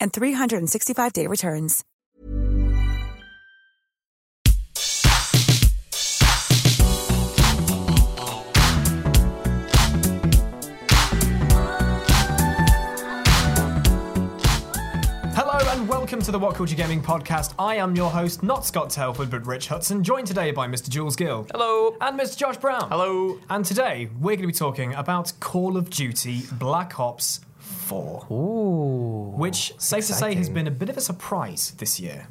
and 365-day returns. Hello and welcome to the What Culture Gaming podcast. I am your host, not Scott Telford, but Rich Hudson, joined today by Mr. Jules Gill. Hello. And Mr. Josh Brown. Hello. And today we're going to be talking about Call of Duty Black Ops 4. Ooh. Which, safe to say, has been a bit of a surprise this year.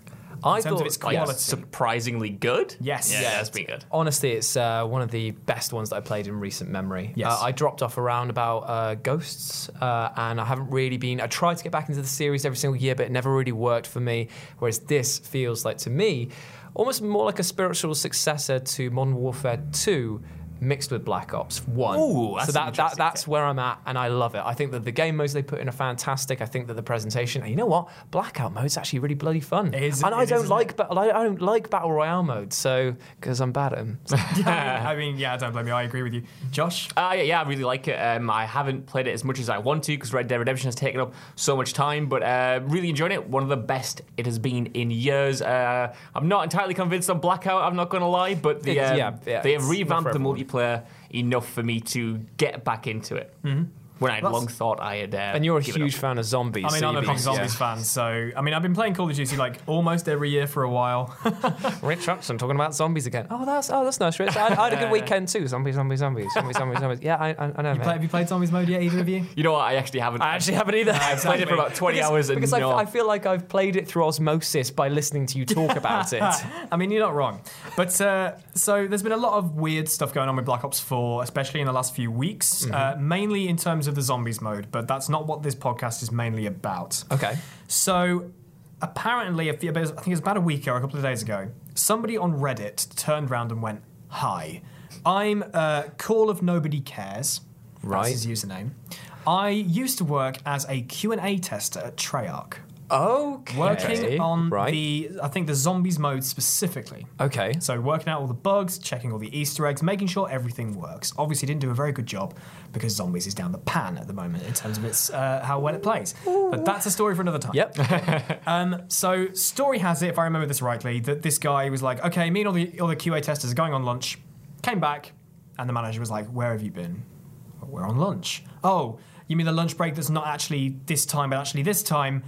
I thought its quality. surprisingly good. Yes. Yeah, Yeah, that's been good. Honestly, it's uh, one of the best ones that I played in recent memory. Yes. Uh, I dropped off around about uh, Ghosts, uh, and I haven't really been. I tried to get back into the series every single year, but it never really worked for me. Whereas this feels like, to me, almost more like a spiritual successor to Modern Warfare 2. Mixed with Black Ops One, Ooh, that's so an that, that that's fit. where I'm at, and I love it. I think that the game modes they put in are fantastic. I think that the presentation, and you know what, Blackout mode's actually really bloody fun. It is- and I don't isn't like, it? ba- I don't like battle royale mode, so because I'm bad at them. yeah, I mean, yeah, don't blame me. I agree with you. Josh? Uh, yeah, yeah, I really like it. Um, I haven't played it as much as I want to because Red Dead Redemption has taken up so much time, but uh, really enjoying it. One of the best it has been in years. Uh, I'm not entirely convinced on Blackout. I'm not going to lie, but the, um, yeah, yeah, they have revamped the everyone. Multiplayer enough for me to get back into it. Mm-hmm. When I had That's- long thought I had. Uh, And you're a given huge up. fan of zombies. I mean, so I'm a you'd big be- Zombies fan, so I mean, I've been playing Call of Duty like almost every year for a while. Rich Hudson talking about zombies again. Oh, that's oh, that's nice, Rich. I, I had a good weekend too. Zombies, zombies, zombies, zombies, zombies, zombies. Yeah, I, I, I know. mate. Play- have you played Zombies mode yet, either of you? You know what? I actually haven't. I actually haven't either. I've played it for about 20 because, hours and because I, no. I feel like I've played it through osmosis by listening to you talk about it. I mean, you're not wrong. But uh, so there's been a lot of weird stuff going on with Black Ops 4, especially in the last few weeks, uh, mainly in terms of the zombies mode, but that's not what this podcast is mainly about. Okay. So apparently, a few, I think it was about a week or a couple of days ago, somebody on Reddit turned around and went, Hi, I'm uh, Call of Nobody Cares. Right. That's his username. I used to work as a Q&A tester at Treyarch. Okay. Working on right. the, I think the zombies mode specifically. Okay. So working out all the bugs, checking all the Easter eggs, making sure everything works. Obviously, didn't do a very good job because zombies is down the pan at the moment in terms of its uh, how well it plays. But that's a story for another time. Yep. Um, so story has it, if I remember this rightly, that this guy was like, okay, me and all the all the QA testers are going on lunch. Came back, and the manager was like, where have you been? "Well, We're on lunch. Oh, you mean the lunch break that's not actually this time, but actually this time?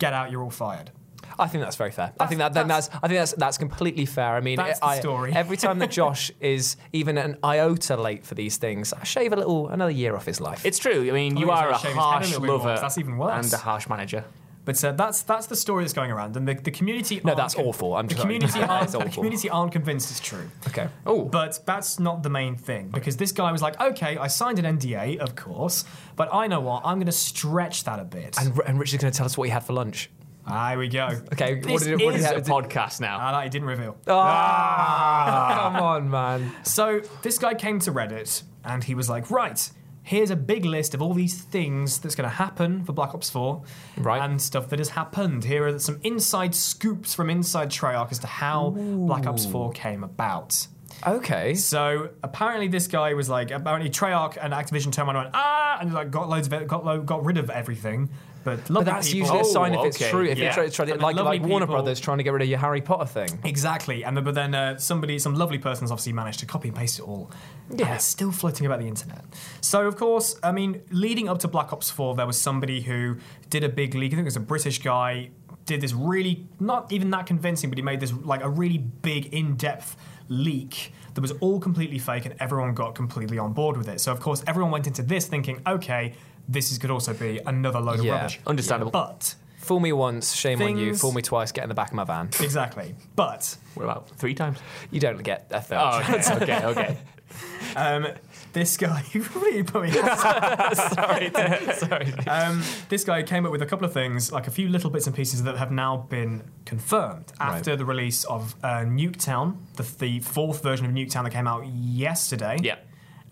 Get out, you're all fired. I think that's very fair. I think that then that's- that's, I think that's that's completely fair. I mean, That's the I, story. every time that Josh is even an iota late for these things, I shave a little another year off his life. It's true. I mean, I you are a were saying shave his head a harsh little bit more, that's even worse. And a harsh manager. But uh, that's that's the story that's going around, and the, the community. No, that's awful. I'm the sorry. community aren't. The community aren't convinced it's true. okay. Oh, But that's not the main thing because this guy was like, okay, I signed an NDA, of course, but I know what, I'm going to stretch that a bit. And, and Richard's going to tell us what he had for lunch. Ah, here we go. Okay, This what did it- what did is it a podcast now. Ah, that he didn't reveal. Ah, Come on, man. So this guy came to Reddit and he was like, right, here's a big list of all these things that's going to happen for Black Ops 4 Right. and stuff that has happened. Here are some inside scoops from inside Treyarch as to how Black Ops 4 came about. Okay. So apparently, this guy was like, apparently Treyarch and Activision turned around and went, ah, and like got loads of it, got lo- got rid of everything. But, But that's people- usually a sign if Oh, it's okay, true. If yeah. you're trying, to, like, like Warner people- Brothers trying to get rid of your Harry Potter thing. Exactly, and then, but then uh, somebody, some lovely person's obviously managed to copy and paste it all. Yeah, and it's still floating about the internet. So of course, I mean, leading up to Black Ops Four, there was somebody who did a big leak. I think it was a British guy. did this really not even that convincing, but he made this like a really big in-depth leak that was all completely fake, and everyone got completely on board with it. So of course, everyone went into this thinking, okay, this is, could also be another load Yeah. of rubbish. Understandable. But Fool me once, shame on you. Fool me twice, get in the back of my van. exactly, but What about three times? You don't get a third. Oh, okay, okay, okay. um, this guy really put me. sorry, sorry. Um, this guy came up with a couple of things, like a few little bits and pieces that have now been confirmed after the release of uh, Nuketown, the, the fourth version of Nuketown that came out yesterday. Yeah.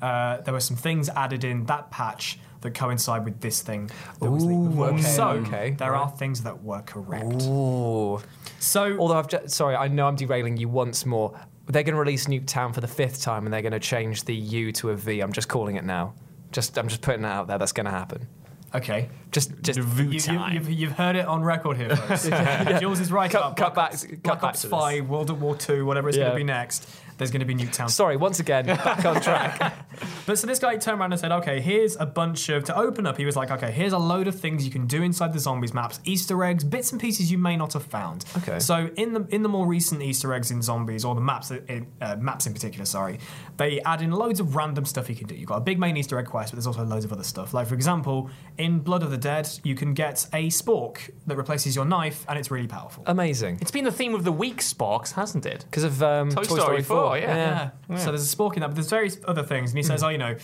Uh, there were some things added in that patch that coincide with this thing that was leaked before. okay, so okay, there right. are things that were correct. Ooh. So Although I've just, sorry, I know I'm derailing you once more. They're going to release Nuketown for the fifth time, and they're going to change the U to a V. I'm just calling it now. Just I'm just putting it out there. That's going to happen. okay, Just just you, you, you've, you've heard it on record here, folks. Jules is right. Cut- about cut back- cut Black back Ops to this. Five, World at War Two, whatever it's going to be next. There's going to be Nuketown. sorry once again back on track. But so this guy turned around and said, okay, here's a bunch of, to open up, he was like, okay, here's a load of things you can do inside the zombies maps, Easter eggs, bits and pieces you may not have found. Okay. So in the in the more recent Easter eggs in zombies, or the maps, uh, maps in particular, sorry, they add in loads of random stuff you can do. You've got a big main Easter egg quest, but there's also loads of other stuff. Like, for example, in Blood of the Dead, you can get a spork that replaces your knife, and it's really powerful. Amazing. It's been the theme of the week, Sporks, hasn't it? Because of um, Toy Toy, Story Story 4, 4. yeah. So there's a spork in that, but there's various other things. And he says, oh, you know,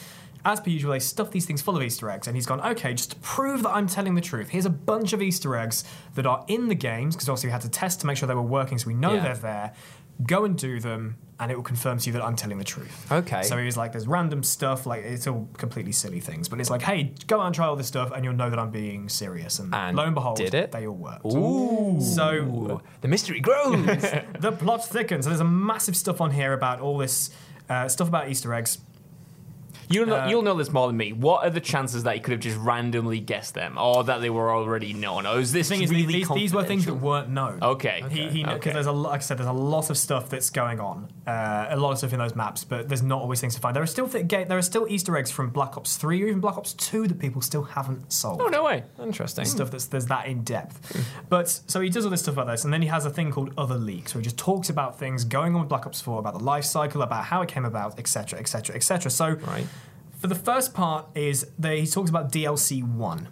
as per usual, they stuff these things full of Easter eggs. And he's gone, okay, just to prove that I'm telling the truth, here's a bunch of Easter eggs that are in the games, because obviously we had to test to make sure they were working, so we know Yeah. they're there. Go and do them, and it will confirm to you that I'm telling the truth. Okay. So he was like, there's random stuff, like it's all completely silly things, but it's like, hey, go out and try all this stuff, and you'll know that I'm being serious. And, And lo and behold, did it? they all worked. Ooh. So The mystery grows. the plot thickens. So there's a massive stuff on here about all this uh, stuff about Easter eggs. You'll know, Uh, you'll know this more than me. What are the chances that you could have just randomly guessed them, or that they were already known? Or is this thing is, really these, these were things that weren't known. Okay. He, he, because Okay. there's a like I said, there's a lot of stuff that's going on, uh, a lot of stuff in those maps, but there's not always things to find. There are still th- there are still Easter eggs from Black Ops Three or even Black Ops Two that people still haven't solved. Oh no way! Interesting. Stuff that's there's that in depth, but so he does all this stuff about this, and then he has a thing called other leaks, where he just talks about things going on with Black Ops Four, about the life cycle, about how it came about, etc., etc., etc. So, Right. For the first part is they, he talks about DLC One,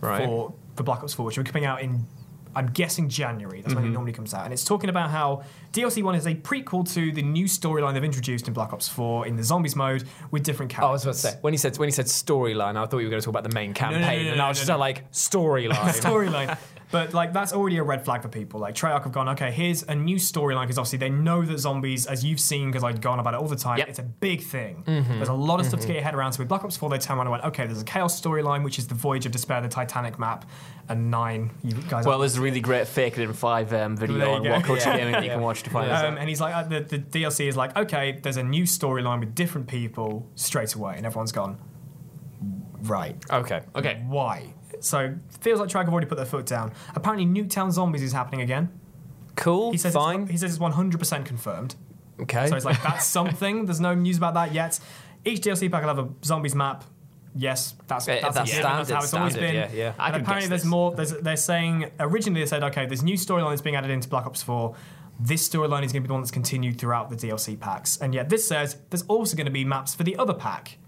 Right. for for Black Ops 4, which will be coming out in, I'm guessing January. That's when Mm-hmm. it normally comes out, and it's talking about how DLC One is a prequel to the new storyline they've introduced in Black Ops 4 in the zombies mode with different Oh, I was about to say when he said when he said storyline, I thought you were going to talk about the main campaign, no, and no, I was no, just no. like storyline. storyline. But like that's already a red flag for people. Like Treyarch have gone, okay, here's a new storyline because obviously they know that zombies, as you've seen, because I've gone about it all the time, Yep. it's a big thing. Mm-hmm. There's a lot of stuff to get your head around. So with Black Ops 4, they turned around and went, okay, there's a chaos storyline, which is the Voyage of Despair, the Titanic map, and nine. You guys, Well, there's a really great Fake It in Five um, video on. What Culture Yeah. Gaming that you can watch to find this Um, out. and he's like, uh, the, the DLC is like, okay, there's a new storyline with different people straight away, and everyone's gone, right. okay. Okay. Why? So feels like Treyarch have already put their foot down. Apparently, Nuketown Zombies is happening again. Cool. He says fine. It's, he says it's 100% confirmed. okay. So it's like that's something. There's no news about that yet. Each DLC pack will have a zombies map. Yes, that's Eh, that's, that's given, that's how standard, it's always been. yeah, yeah. And apparently, there's this. more. There's, they're saying originally they said, okay, there's new storyline that's being added into Black Ops 4. This storyline is going to be the one that's continued throughout the DLC packs. And yet this says there's also going to be maps for the other pack,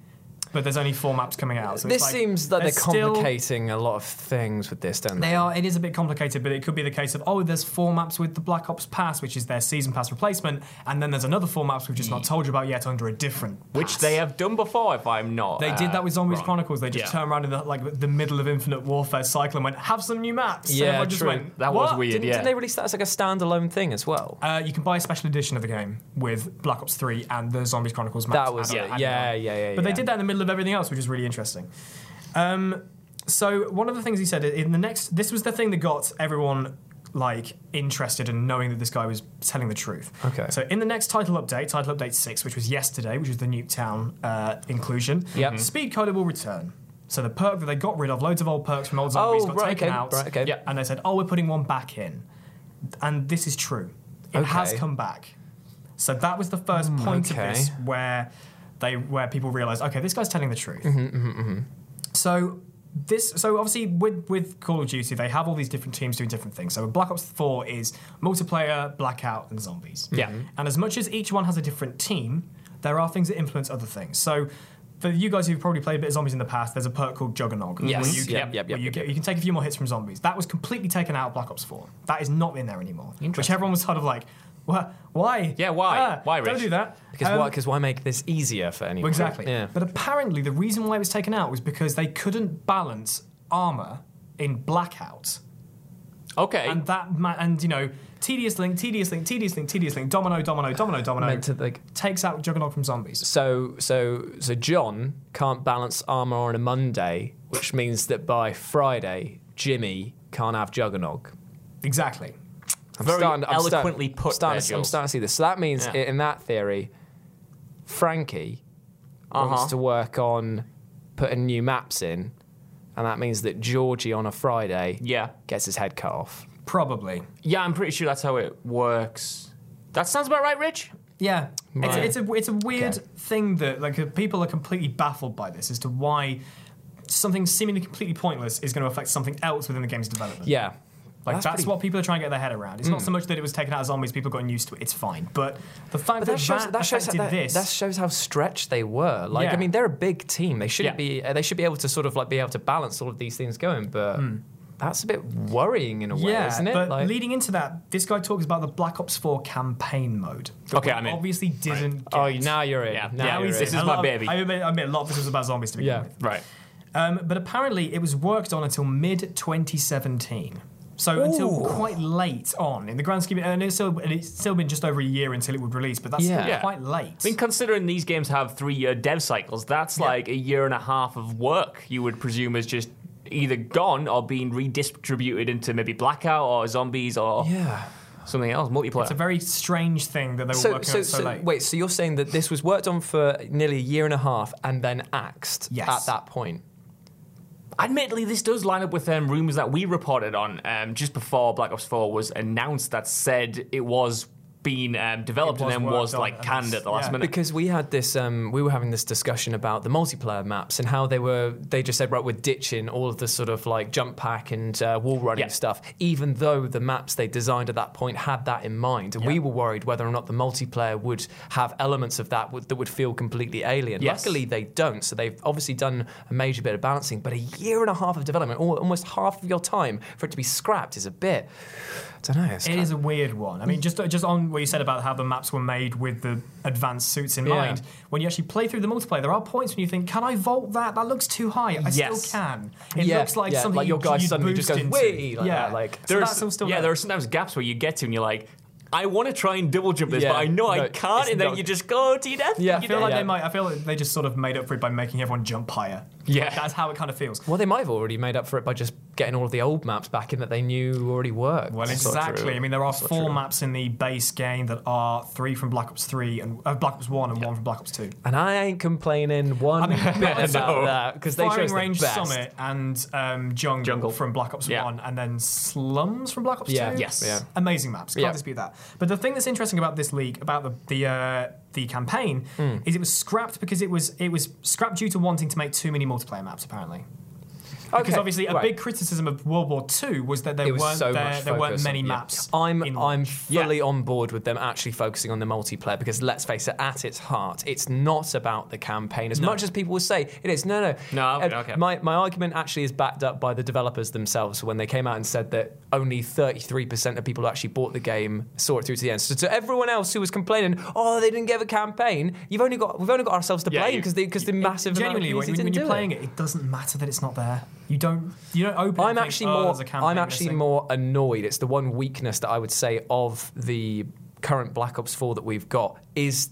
but there's only four maps coming out. So it's this like, seems like they're there's still- complicating a lot of things with this, don't they? They are. It is a bit complicated, but it could be the case of oh, there's four maps with the Black Ops Pass, which is their season pass replacement, and then there's another four maps we've just not told you about yet under a different. Which they have done before, if I'm not. They uh, did that with Zombies wrong. Chronicles. They just Yeah. turned around in the, like the middle of Infinite Warfare cycle and went, "Have some new maps." And Yeah, everyone just true. went, That was weird. Didn't, yeah. didn't they release that as like a standalone thing as well? Uh, you can buy a special edition of the game with Black Ops 3 and the Zombies Chronicles maps. That was added- it. added Yeah, on. yeah, yeah, But they did that in the middle of everything else, which is really interesting. Um, so one of the things he said in the next, this was the thing that got everyone like interested in knowing that this guy was telling the truth. Okay. So in the next title update, title update six, which was yesterday, which was the Nuketown uh, inclusion, Yep. Speed Cola will return. So the perk that they got rid of, loads of old perks from old zombies Oh, got right, taken okay, out. right, okay. Yeah. And they said, oh, we're putting one back in. And this is true. It has come back. So that was the first point okay. of this where they where people realize, okay, this guy's telling the truth. Mm-hmm, mm-hmm, mm-hmm, So this so obviously with with Call of Duty they have all these different teams doing different things. So Black Ops 4 is multiplayer, blackout, and zombies. Yeah. Mm-hmm. And as much as each one has a different team, there are things that influence other things. So for you guys who've probably played a bit of zombies in the past, there's a perk called Juggernog. Yes. Where you can, Yep, yep, where yep, you, yep, get, yep. you can take a few more hits from zombies. That was completely taken out of Black Ops 4. That is not in there anymore. Which everyone was sort of like, "Wha- why? Yeah, why? Ah, Why, Don't do that. Because Um, why? Because why make this easier for anyone? exactly. Yeah. But apparently, the reason why it was taken out was because they couldn't balance armor in blackout, Okay. and that ma- and you know tedious link, tedious link, tedious link, tedious link, domino, domino, domino, domino, Meant to, like- takes out Juggernog from zombies. So so so John can't balance armor on a Monday, which means that by Friday Jimmy can't have Juggernog. Exactly. I'm Very starting, I'm start- eloquently put starting, there, I'm starting to see this. So that means, Yeah. in that theory, Frankie Uh-huh. wants to work on putting new maps in, and that means that Georgie on a Friday yeah. gets his head cut off. Probably. Yeah, I'm pretty sure that's how it works. That sounds about right, Rich. Yeah, Right. it's, it's a it's a weird Okay. thing that like people are completely baffled by this as to why something seemingly completely pointless is going to affect something else within the game's development. Yeah. Like That's that's, pretty- Hmm. what people are trying to get their head around. It's not so much that it was taken out of zombies; people got used to it. It's fine, but the fact But that that shows, that, that, shows how, that, this. that shows how stretched they were. Like, I mean, they're a big team. They shouldn't Yeah. be. uh, They should be able to sort of like be able to balance all of these things going. But that's a bit worrying in a way, Hmm. yeah, isn't it? but Like- leading into that, this guy talks about the Black Ops 4 campaign mode. Okay, I'm in. Obviously, didn't. oh, get. now you're in. Yeah. Now Yeah, you're he's- in. this is A my lot baby. I admit, I admit a lot of this was about zombies to begin Yeah. with. Right. Um, but apparently, it was worked on until mid 2017. So until quite late on in the grand scheme, and it's still and it's still been just over a year until it would release, but that's Yeah. still Yeah. quite late. I mean, considering these games have three-year dev cycles, that's like a year and a half of work. You would presume is just either gone or being redistributed into maybe Blackout or Zombies or yeah. something else, multiplayer. it's a very strange thing that they were So, working so, on so, so late. wait. So you're saying that this was worked on for nearly a year and a half, and then axed Yes. at that point? Admittedly, this does line up with um, rumors that we reported on um, just before Black Ops 4 was announced that said it was being um, developed and then was like canned at the last yeah. minute. Because we had this, um, we were having this discussion about the multiplayer maps and how they were. They just said, right, we're ditching all of the sort of like jump pack and uh, wall running Yeah. stuff, even though the maps they designed at that point had that in mind, and we were worried whether or not the multiplayer would have elements of that would, that would feel completely alien. Yes. Luckily, they don't. So they've obviously done a major bit of balancing, but a year and a half of development, al- almost half of your time for it to be scrapped, is a bit. I don't know. It's It a weird one. I mean, just just on what you said about how the maps were made with the advanced suits in Yeah. mind. When you actually play through the multiplayer, there are points when you think, "Can I vault that? That looks too high." I Yes. still can. It Yeah, looks like yeah, something like your guy suddenly just goes, into. "Whee!" like yeah, that, like- so There's- that's all still yeah, there. there are sometimes gaps where you get to and you're like, I want to try and double jump this, Yeah, but I know I can't, and then not- you just go to your death. Yeah, I feel like Yeah. they might. I feel like they just sort of made up for it by making everyone jump higher. Yeah. that's how it kind of feels. Well, they might have already made up for it by just getting all of the old maps back in that they knew already worked. Well, exactly. true. I mean, there are That's not four true. maps in the base game that are three from Black Ops Three and uh, Black Ops One and one from Black Ops Two. And I ain't complaining one bit about No. that because they Firing chose Range the best. Summit and um, Jungle, Jungle. from Black Ops Yeah. 1 and then Slums from Black Ops Yeah. 2. Yes. Yeah. Amazing maps. Can't Yeah. dispute that. But the thing that's interesting about this league, about the the, uh, the campaign, Hmm. is it was scrapped because it was it was scrapped due to wanting to make too many multiplayer maps. Apparently, because Okay, obviously a right. big criticism of World War II was that there weren't so there, there weren't many on- yeah. maps. I'm in I'm launch. fully on board with them actually focusing on the multiplayer because let's face it, at its heart, it's not about the campaign as much as people will say it is. No, no, No, okay, Uh, okay. My my argument actually is backed up by the developers themselves when they came out and said that only 33% of people who actually bought the game saw it through to the end. So to everyone else who was complaining, oh, they didn't give a campaign, you've only got we've only got ourselves to Yeah, blame because the because the It- massive amount of genuinely when, community when you're playing it. it. it doesn't matter that it's not there. You don't you don't open. it I'm think, actually "Oh, more. a I'm actually missing." more annoyed. It's the one weakness that I would say of the current Black Ops 4 that we've got is.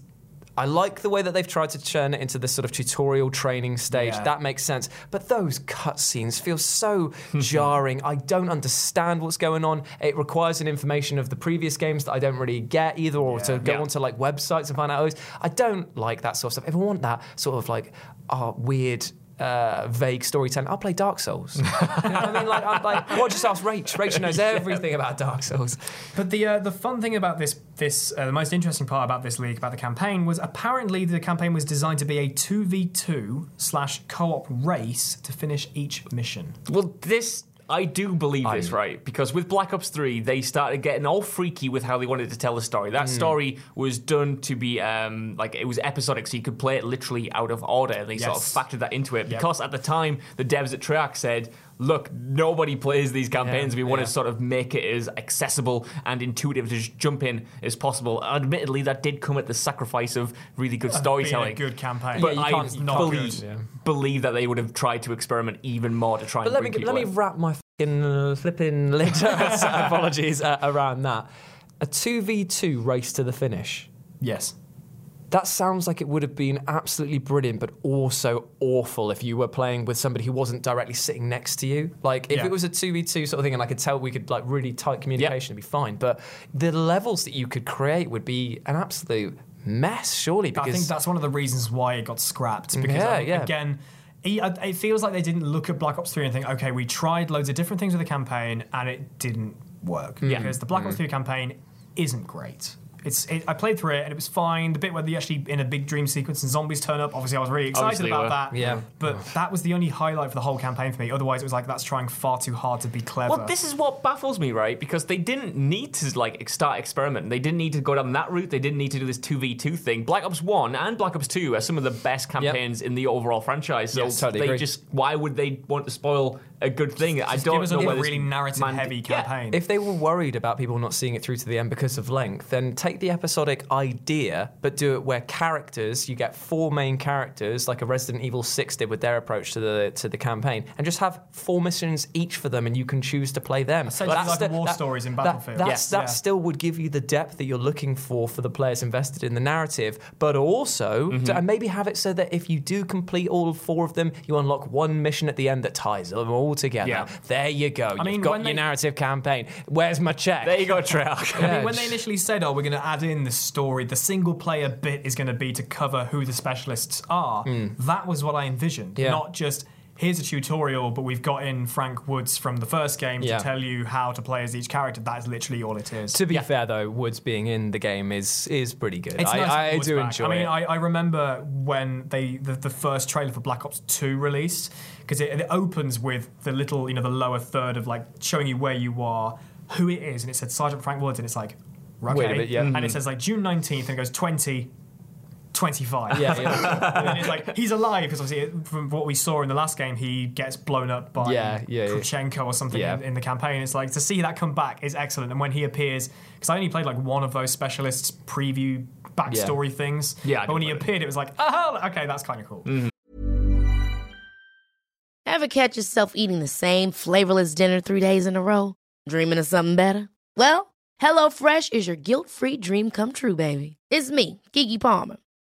I like the way that they've tried to turn it into this sort of tutorial training stage. Yeah. That makes sense. But those cutscenes feel so jarring. I don't understand what's going on. It requires an information of the previous games that I don't really get either, or to go Yeah. onto like websites and find out. Oh, I don't like that sort of stuff. If I want that sort of like uh, weird uh, vague storytelling. I'll play Dark Souls. you know what I mean? Like, I'm like, what just ask Rach? Rach knows everything about Dark Souls. But the uh, the fun thing about this this uh, the most interesting part about this league about the campaign was apparently the campaign was designed to be a two v two slash co op race to finish each mission. Well, this I do believe this, right? Because with Black Ops 3, they started getting all freaky with how they wanted to tell the story. That story was done to be um, like it was episodic, so you could play it literally out of order, and they sort of factored that into it. Yep. Because at the time, the devs at Treyarch said, "Look, nobody plays these campaigns. we want yeah. to sort of make it as accessible and intuitive to just jump in as possible." Admittedly, that did come at the sacrifice of really good storytelling. good campaign. But Yeah, I believe, good, believe that they would have tried to experiment even more to try But and let me let me in. wrap my fucking flipping lid. apologies uh, around that. A two v two race to the finish. Yes. That sounds like it would have been absolutely brilliant, but also awful if you were playing with somebody who wasn't directly sitting next to you. Like if Yeah. it was a two v two sort of thing, and I could tell we could like really tight communication, it'd be fine. But the levels that you could create would be an absolute mess, surely. Because I think that's one of the reasons why it got scrapped. Because Yeah, I yeah. again, it, it feels like they didn't look at Black Ops 3 and think, okay, we tried loads of different things with the campaign and it didn't work. Mm. Because the Black Ops mm. 3 campaign isn't great. It's, it, I played through it and it was fine. The bit where they actually in a big dream sequence and zombies turn up, obviously I was really excited Obviously about were. that. Yeah. But that was the only highlight for the whole campaign for me. Otherwise, it was like that's trying far too hard to be clever. Well, this is what baffles me, right? Because they didn't need to like start experimenting. They didn't need to go down that route. They didn't need to do this two v two thing. Black Ops One and Black Ops Two are some of the best campaigns in the overall franchise. So Yes, totally they agree. just why would they want to spoil a good thing? I Just don't give us know a whether really narrative-heavy campaign. If they were worried about people not seeing it through to the end because of length, then take the episodic idea, but do it where characters, you get four main characters, like a Resident Evil 6 did with their approach to the to the campaign, and just have four missions each for them, and you can choose to play them. Essentially That's like the war stories in that- Battlefield. that's- Yes. That Yeah. still would give you the depth that you're looking for for the players invested in the narrative, but also Mm-hmm. to, and maybe have it so that if you do complete all four of them, you unlock one mission at the end that ties them all together. Yeah. There you go. You've mean, got your they- narrative campaign. Where's my check? there you go, Treyarch. I mean, when they initially said, "Oh, we're going to add in the story," the single-player bit is going to be to cover who the specialists are. Hmm. That was what I envisioned. Yeah. not just here's a tutorial, but we've got in Frank Woods from the first game Yeah. to tell you how to play as each character. That is literally all it is. To be fair, though, Woods being in the game is is pretty good. It's I, nice to I do back. enjoy I mean. I, I remember when they the, the first trailer for Black Ops 2 released because it, it opens with the little, you know, the lower third of like showing you where you are, who it is, and it said Sergeant Frank Woods, and it's like, okay. Wait a bit, yeah. And it mm. says like June 19th, and it goes 20. 25. Yeah, yeah. and then it's like he's alive because obviously from what we saw in the last game, he gets blown up by Yeah, yeah, yeah. Or something Yeah. in, in the campaign. It's like to see that come back is excellent. And when he appears, because I only played like one of those specialists preview backstory things. Yeah, but when he play it. appeared, it was like, oh, okay, that's kind of cool. Ever catch yourself eating the same flavorless dinner three days in a row? Dreaming of something better? Well, HelloFresh is your guilt-free dream come true, baby. It's me, Keke Palmer.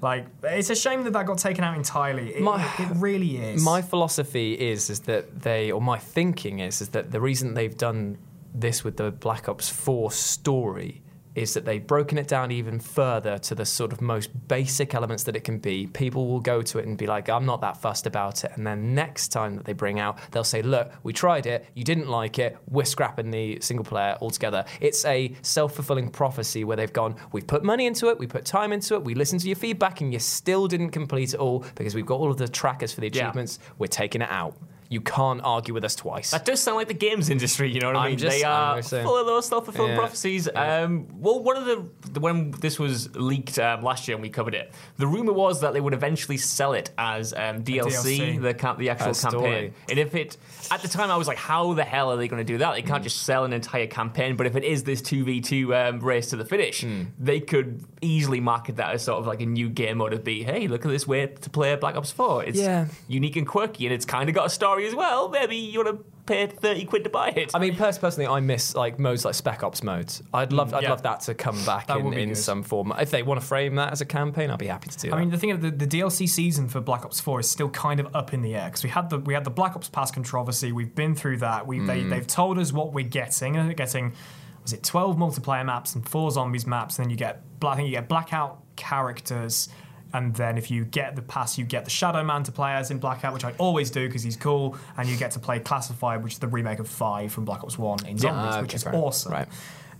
Like, it's a shame that that got taken out entirely. It, My- it really is. My philosophy is is that they, or my thinking is, is that the reason they've done this with the Black Ops 4 story is that they've broken it down even further to the sort of most basic elements that it can be. People will go to it and be like, I'm not that fussed about it. And then next time that they bring out, they'll say, Look, we tried it, you didn't like it, we're scrapping the single player altogether. It's a self fulfilling prophecy where they've gone, We've put money into it, we put time into it, we listened to your feedback, and you still didn't complete it all because we've got all of the trackers for the Yeah. achievements, we're taking it out. You can't argue with us twice. That does sound like the games industry, you know what I I'm mean? just- they are full of those self-fulfilling Yeah. prophecies. Um, well, one of the when this was leaked um, last year and we covered it, the rumor was that they would eventually sell it as um, DLC, DLC. the ca- the actual story. campaign. And if it at the time I was like, how the hell are they going to do that? They can't just sell an entire campaign. But if it is this two v two um, race to the finish, Hmm. they could easily market that as sort of like a new game mode of be, hey, look at this way to play Black Ops Four. It's Yeah. unique and quirky, and it's kind of got a story as well. Maybe you want to pay thirty quid to buy it. I mean, pers- personally, I miss like modes like Spec Ops modes. I'd love, mm, I'd yeah. love that to come back That in, would be in good. some form. If they want to frame that as a campaign, I'll be happy to do that. I mean, the thing is, the, the DLC season for Black Ops 4 is still kind of up in the air because we had the we had the Black Ops Pass controversy. We've been through that. We they, mm. they've told us what we're getting. And they're getting was it 12 multiplayer maps and four zombies maps. And then you get bla- I think you get blackout characters. And then if you get the pass, you get the Shadow Man to play as in Blackout, which I always do because he's cool. And you get to play Classified, which is the remake of Five from Black Ops One in zombies, Ah, which is fair. awesome. Right.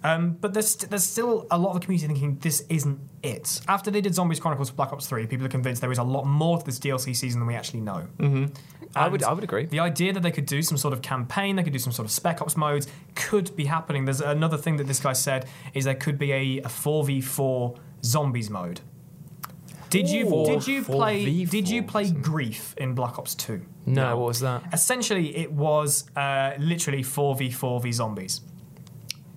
Um, but there's there's still a lot of the community thinking this isn't it. After they did Zombies Chronicles for Black Ops 3, people are convinced there is a lot more to this DLC season than we actually know. I would, I would agree. The idea that they could do some sort of campaign, they could do some sort of Spec Ops modes, could be happening. There's another thing that this guy said is there could be a, a 4v4 zombies mode. Did you did you play 4v4 did you play. Grief in Black Ops 2? No, what was that? Essentially, it was uh, literally 4v4 v zombies.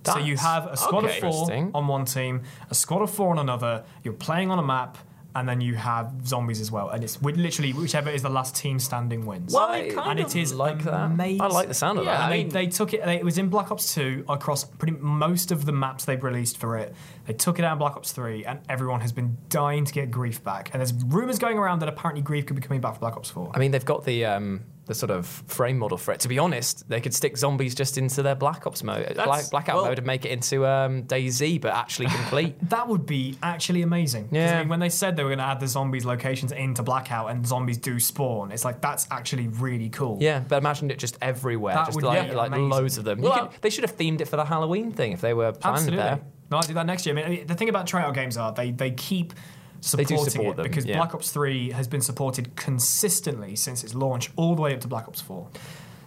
so you That's- have a squad okay. of four Interesting. on one team, a squad of four on another. You're playing on a map, and then you have zombies as well. And it's wi- literally whichever is the last team standing wins. Well, I kind and of it is like that. I like the sound of Yeah, that. And I they, they took it. They, it was in Black Ops 2 across pretty most of the maps they've released for it. They took it out in Black Ops 3, and everyone has been dying to get Grief back. And there's rumors going around that apparently Grief could be coming back for Black Ops 4. I mean, they've got the um, the sort of frame model for it. To be honest, they could stick zombies just into their Black Ops mode, Black, Blackout well- mode, and make it into um, DayZ, but actually complete. That would be actually amazing. 'Cause, I Yeah. mean, when they said they were going to add the zombies locations into Blackout and zombies do spawn, it's like that's actually really cool. yeah, but imagine it just everywhere, That just would like, like loads of them. Well- could- they should have themed it for the Halloween thing if they were planned absolutely. there. Might do that next year. I mean, the thing about Treyarch games are they they keep supporting support it them, because yeah. Black Ops 3 has been supported consistently since its launch, all the way up to Black Ops 4.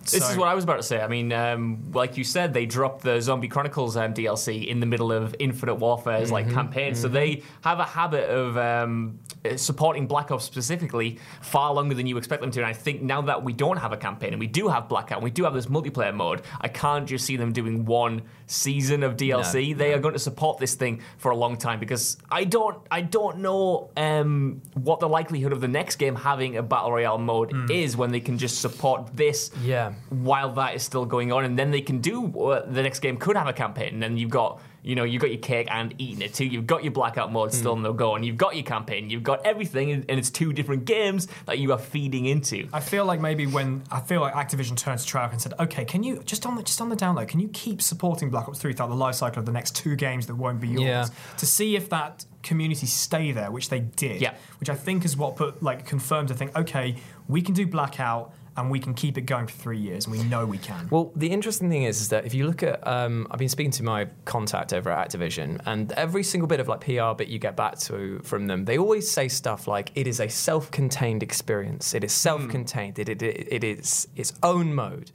This is what I was about to say. I mean, um, like you said, they dropped the Zombie Chronicles um, DLC in the middle of Infinite Warfare's like campaign, so they have a habit of um, supporting Black Ops specifically far longer than you expect them to. And I think now that we don't have a campaign and we do have Blackout, and we do have this multiplayer mode, I can't just see them doing one season of DLC. they are going to support this thing for a long time because I don't, I don't know um, what the likelihood of the next game having a battle royale mode is when they can just support this Yeah. while that is still going on, and then they can do uh, the next game could have a campaign, and then you've got you know you've got your cake and eating it too. You've got your blackout mode still hmm. in the go, and you've got your campaign, you've got everything, and and it's two different games that you are feeding into. I feel like maybe when I feel like Activision turned to Treyarch and said, "Okay, can you just on the just on the download, can you keep supporting Black Ops 3 throughout the life cycle of the next two games that won't be yours Yeah. to see if that community stay there, which they did, Yeah. which I think is what put like confirmed to think, okay, we can do Blackout and we can keep it going for three years, and we know we can. Well, the interesting thing is, is that if you look at, um, I've been speaking to my contact over at Activision, and every single bit of like PR bit you get back to from them, they always say stuff like, "It is a self-contained experience. It is self-contained. It, it, it, it is its own mode."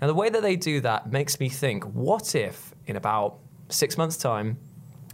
Now, the way that they do that makes me think: What if, in about six months' time,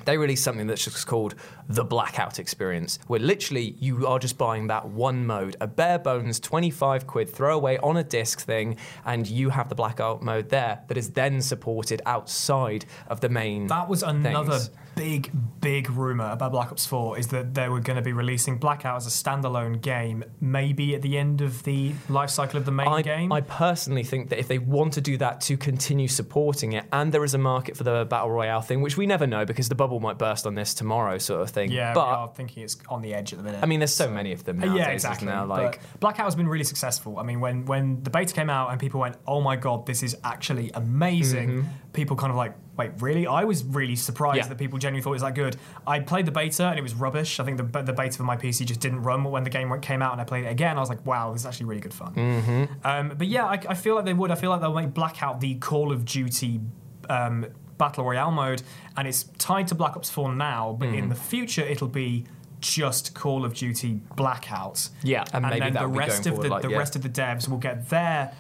they release something that's just called the Blackout Experience, where literally you are just buying that one mode, a bare bones 25 quid throwaway on a disc thing, and you have the Blackout mode there that is then supported outside of the main. That was another things. big, big rumor about Black Ops 4 is that they were going to be releasing Blackout as a standalone game, maybe at the end of the life cycle of the main I, game. I personally think that if they want to do that to continue supporting it, and there is a market for the battle royale thing, which we never know because the bubble might burst on this tomorrow, sort of thing. yeah, but are thinking it's on the edge at the minute. I mean, there's so many of them. Nowadays, yeah, exactly. There? Like, but Blackout has been really successful. I mean, when when the beta came out and people went, "Oh my god, this is actually amazing," Mm-hmm. people kind of like, "Wait, really?" I was really surprised Yeah. that people genuinely thought it was that good. I played the beta and it was rubbish. I think the the beta for my PC just didn't run when the game came out, and I played it again. I was like, "Wow, this is actually really good fun." Mm-hmm. Um, but yeah, I, I feel like they would. I feel like they'll make Blackout the Call of Duty. Um, Battle Royale mode, and it's tied to Black Ops 4 now, but Mm. in the future it'll be just Call of Duty Blackout Yeah. And maybe then the rest of the, like, the yeah. rest of the devs will get their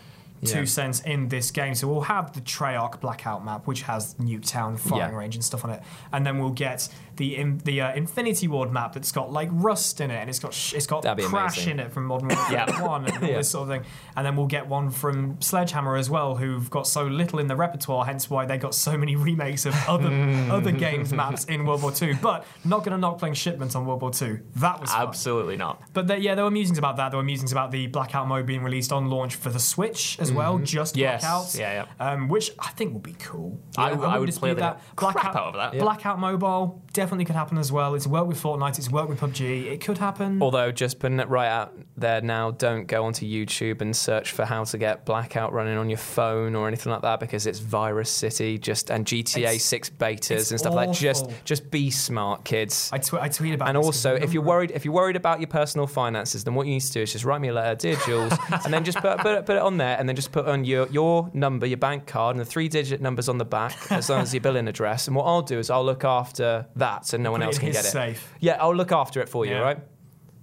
two Yeah. cents in this game. So we'll have the Treyarch Blackout map, which has Nuketown firing Yeah. range and stuff on it, and then we'll get the in, the uh, Infinity Ward map that's got like Rust in it, and it's got sh- it's got Crash amazing. in it from Modern Warfare Yeah. One and all Yeah. this sort of thing, and then we'll get one from Sledgehammer as well, who've got so little in the repertoire, hence why they got so many remakes of other other games maps in World War Two. But not going to knock playing shipments on World War Two. That was fun. Absolutely not. But there, yeah, there were musings about that. There were musings about the Blackout mode being released on launch for the Switch as well, just Mm-hmm. Yes, Blackouts. yeah, Um, which I think will be cool. I- Yeah, I would play the crap out of that. Blackout Mobile definitely could happen as well. It's worked with Fortnite. It's worked with PUBG. It could happen. Although, just putting it right out there now, don't go onto YouTube and search for how to get Blackout running on your phone or anything like that because it's Virus City just and GTA It's- 6 betas and stuff like that. Just, just be smart, kids. I, tw- I tweet about and also, if you're worried, if you're worried about your personal finances, then what you need to do is just write me a letter, dear Jules, and then just put, put, it, put it on there, and then just put on your your number, your bank card, and the three-digit numbers on the back, as long as your billing address. And what I'll do is I'll look after that, so no one Put else can get it. safe. Yeah, I'll look after it for you, Yeah. right?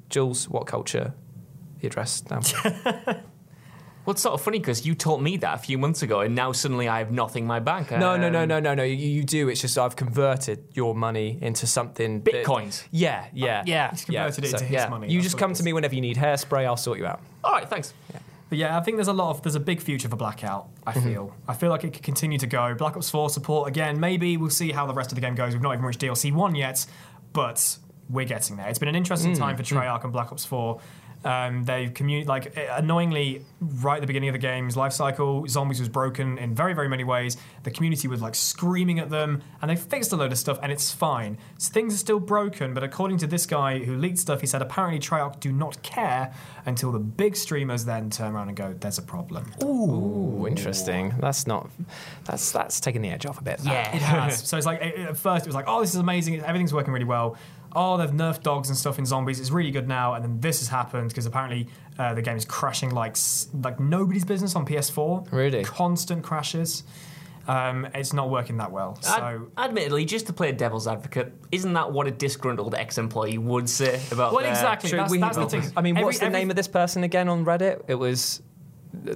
Jules, what culture? The address down. Well, it's sort of funny because you taught me that a few months ago, and now suddenly I have nothing in my bank. No, no, no, Um, no, no, no. You, you do. It's just I've converted your money into something. that- Bitcoins. yeah, yeah, yeah. He's converted it into his yeah. money, You that's just come to me whenever you need hairspray. I'll sort you out. All right, thanks. But yeah, I think there's a lot of there's a big future for Blackout. I Mm-hmm. feel. I feel like it could continue to go. Black Ops 4 support again. Maybe we'll see how the rest of the game goes. We've not even reached DLC one yet, but we're getting there. It's been an interesting Mm, time for Treyarch and Black Ops 4. Um, they've commu- like eh, annoyingly right at the beginning of the game's life cycle, zombies was broken in very very many ways. The community was like screaming at them, and they fixed a load of stuff, and it's fine. So things are still broken, but according to this guy who leaked stuff, he said apparently Treyarch do not care until the big streamers then turn around and go, "There's a problem." Ooh, interesting. That's not. That's that's taking the edge off a bit. Yeah, it has. so it's like it- at first it was like, oh, this is amazing. Everything's working really well. Oh, they've nerfed dogs and stuff in zombies. It's really good now. And then this has happened because apparently uh, the game is crashing like like nobody's business on PS4. Really? Constant crashes. Um, it's not working that well. So Ad- admittedly, just to play a devil's advocate, isn't that what a disgruntled ex-employee would say about? well, their- exactly. That's, we- that's the thing. I mean, Every- what's the every- name of this person again on Reddit? It was.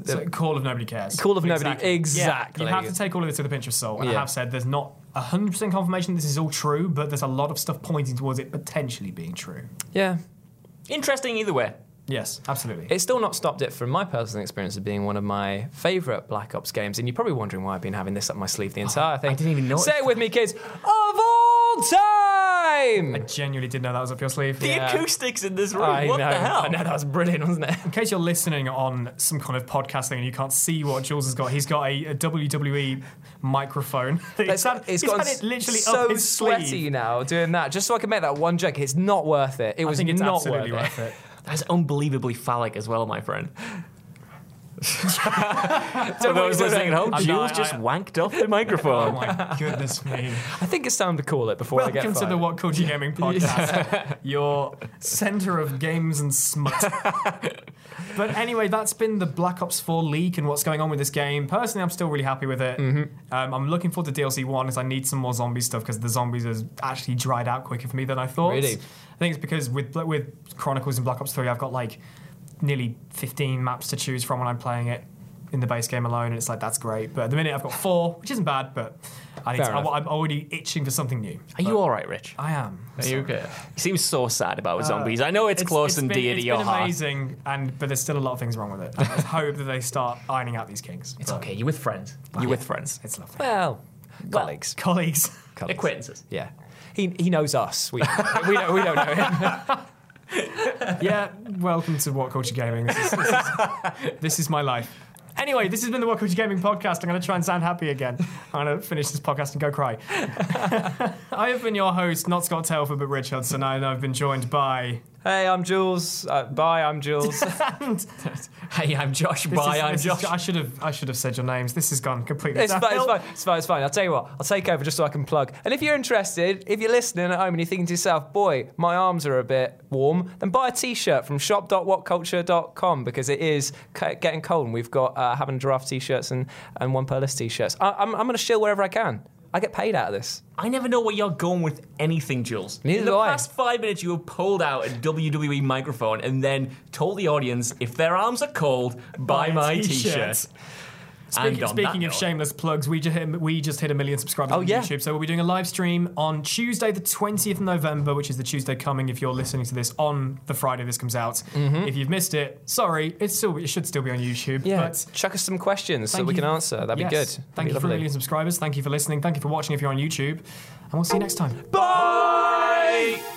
So, Call of Nobody Cares. Call of Nobody- Yeah, exactly. you have to take all of this with a pinch of salt. And I have said there's not 100% confirmation this is all true, but there's a lot of stuff pointing towards it potentially being true. Yeah. Interesting either way. Yes, absolutely. It's still not stopped it from my personal experience of being one of my favourite Black Ops games. And you're probably wondering why I've been having this up my sleeve the oh, entire thing. I didn't even notice Say it with me, kids. Of all time! I genuinely didn't know that was up your sleeve. The acoustics in this room. I what know. the hell? I know that was brilliant, wasn't it? In case you're listening on some kind of podcast thing and you can't see what Jules has got, he's got a, a WWE microphone. It's, had, it's he's gotten had it literally so up his sweaty sleeve. now doing that, just so I can make that one joke. It's not worth it. It I was think it's not absolutely worth, worth it. it. That's unbelievably phallic as well, my friend. For those listening at home, I'm Jules not- just I- wanked off the microphone. Oh my goodness me. I think it's time to call it before I get Welcome to fired. the What You Gaming podcast, your centre of games and smut. but anyway, that's been the Black Ops 4 leak and what's going on with this game. Personally, I'm still really happy with it. Mm-hmm. Um, I'm looking forward to DLC 1 as I need some more zombie stuff because the zombies has actually dried out quicker for me than I thought. Really? I think it's because with with Chronicles and Black Ops 3, I've got like nearly 15 maps to choose from when I'm playing it. in the base game alone, and it's like that's great. But at the minute, I've got four, which isn't bad, but I need Fair to, enough. I, am already itching for something new. Are you all right, Rich? I am. Are you okay? You seem so sad about zombies. I know it's, Uh, It's- close it's and been- dear to it's your been heart. amazing, and but there's still a lot of things wrong with it. I hope that they start ironing out these kinks. It's okay. You're with friends. You're with friends. It's lovely. Well, colleagues. Colleagues. Acquaintances. Yeah. He, he knows us. We, we, don't, we don't know him. yeah, welcome to What Culture Gaming. This is, this, is, this is my life. Anyway, this has been the What Culture Gaming podcast. I'm going to try and sound happy again. I'm going to finish this podcast and go cry. I have been your host, not Scott Telford, but Rich Hudson, and I've been joined by. Hey, I'm Jules. Uh, bye, I'm Jules. Hey, I'm Josh. This Bye, is- I'm this is- Josh. I should have. I should have said your names. This has gone completely. It's fine, it's downhill. fine, it's fine, it's fine. I'll tell you what, I'll take over just so I can plug. And if you're interested, if you're listening at home and you're thinking to yourself, boy, my arms are a bit warm, then buy a t shirt from shop.whatculture.com because it is getting cold and we've got uh, having giraffe t shirts and, and one per list t shirts. I'm, I'm going to shill wherever I can. I get paid out of this. I never know where you're going with anything, Jules. Neither In the do I. past five minutes, you have pulled out a WWE microphone and then told the audience, if their arms are cold, buy, my t-shirt. Speaking, And speaking of note- shameless plugs, we just hit, we just hit a million subscribers Oh, on yeah. YouTube. So we'll be doing a live stream on Tuesday, the 20th of November, which is the Tuesday coming. If you're listening to this on the Friday this comes out, if you've missed it, sorry, it's still it should still be on YouTube. Mm-hmm. Yeah, but chuck us some questions so we you- can answer. That'd yes, be good. That'd Thank be you for a million subscribers. Thank you for listening. Thank you for watching if you're on YouTube, and we'll see you next time. Bye!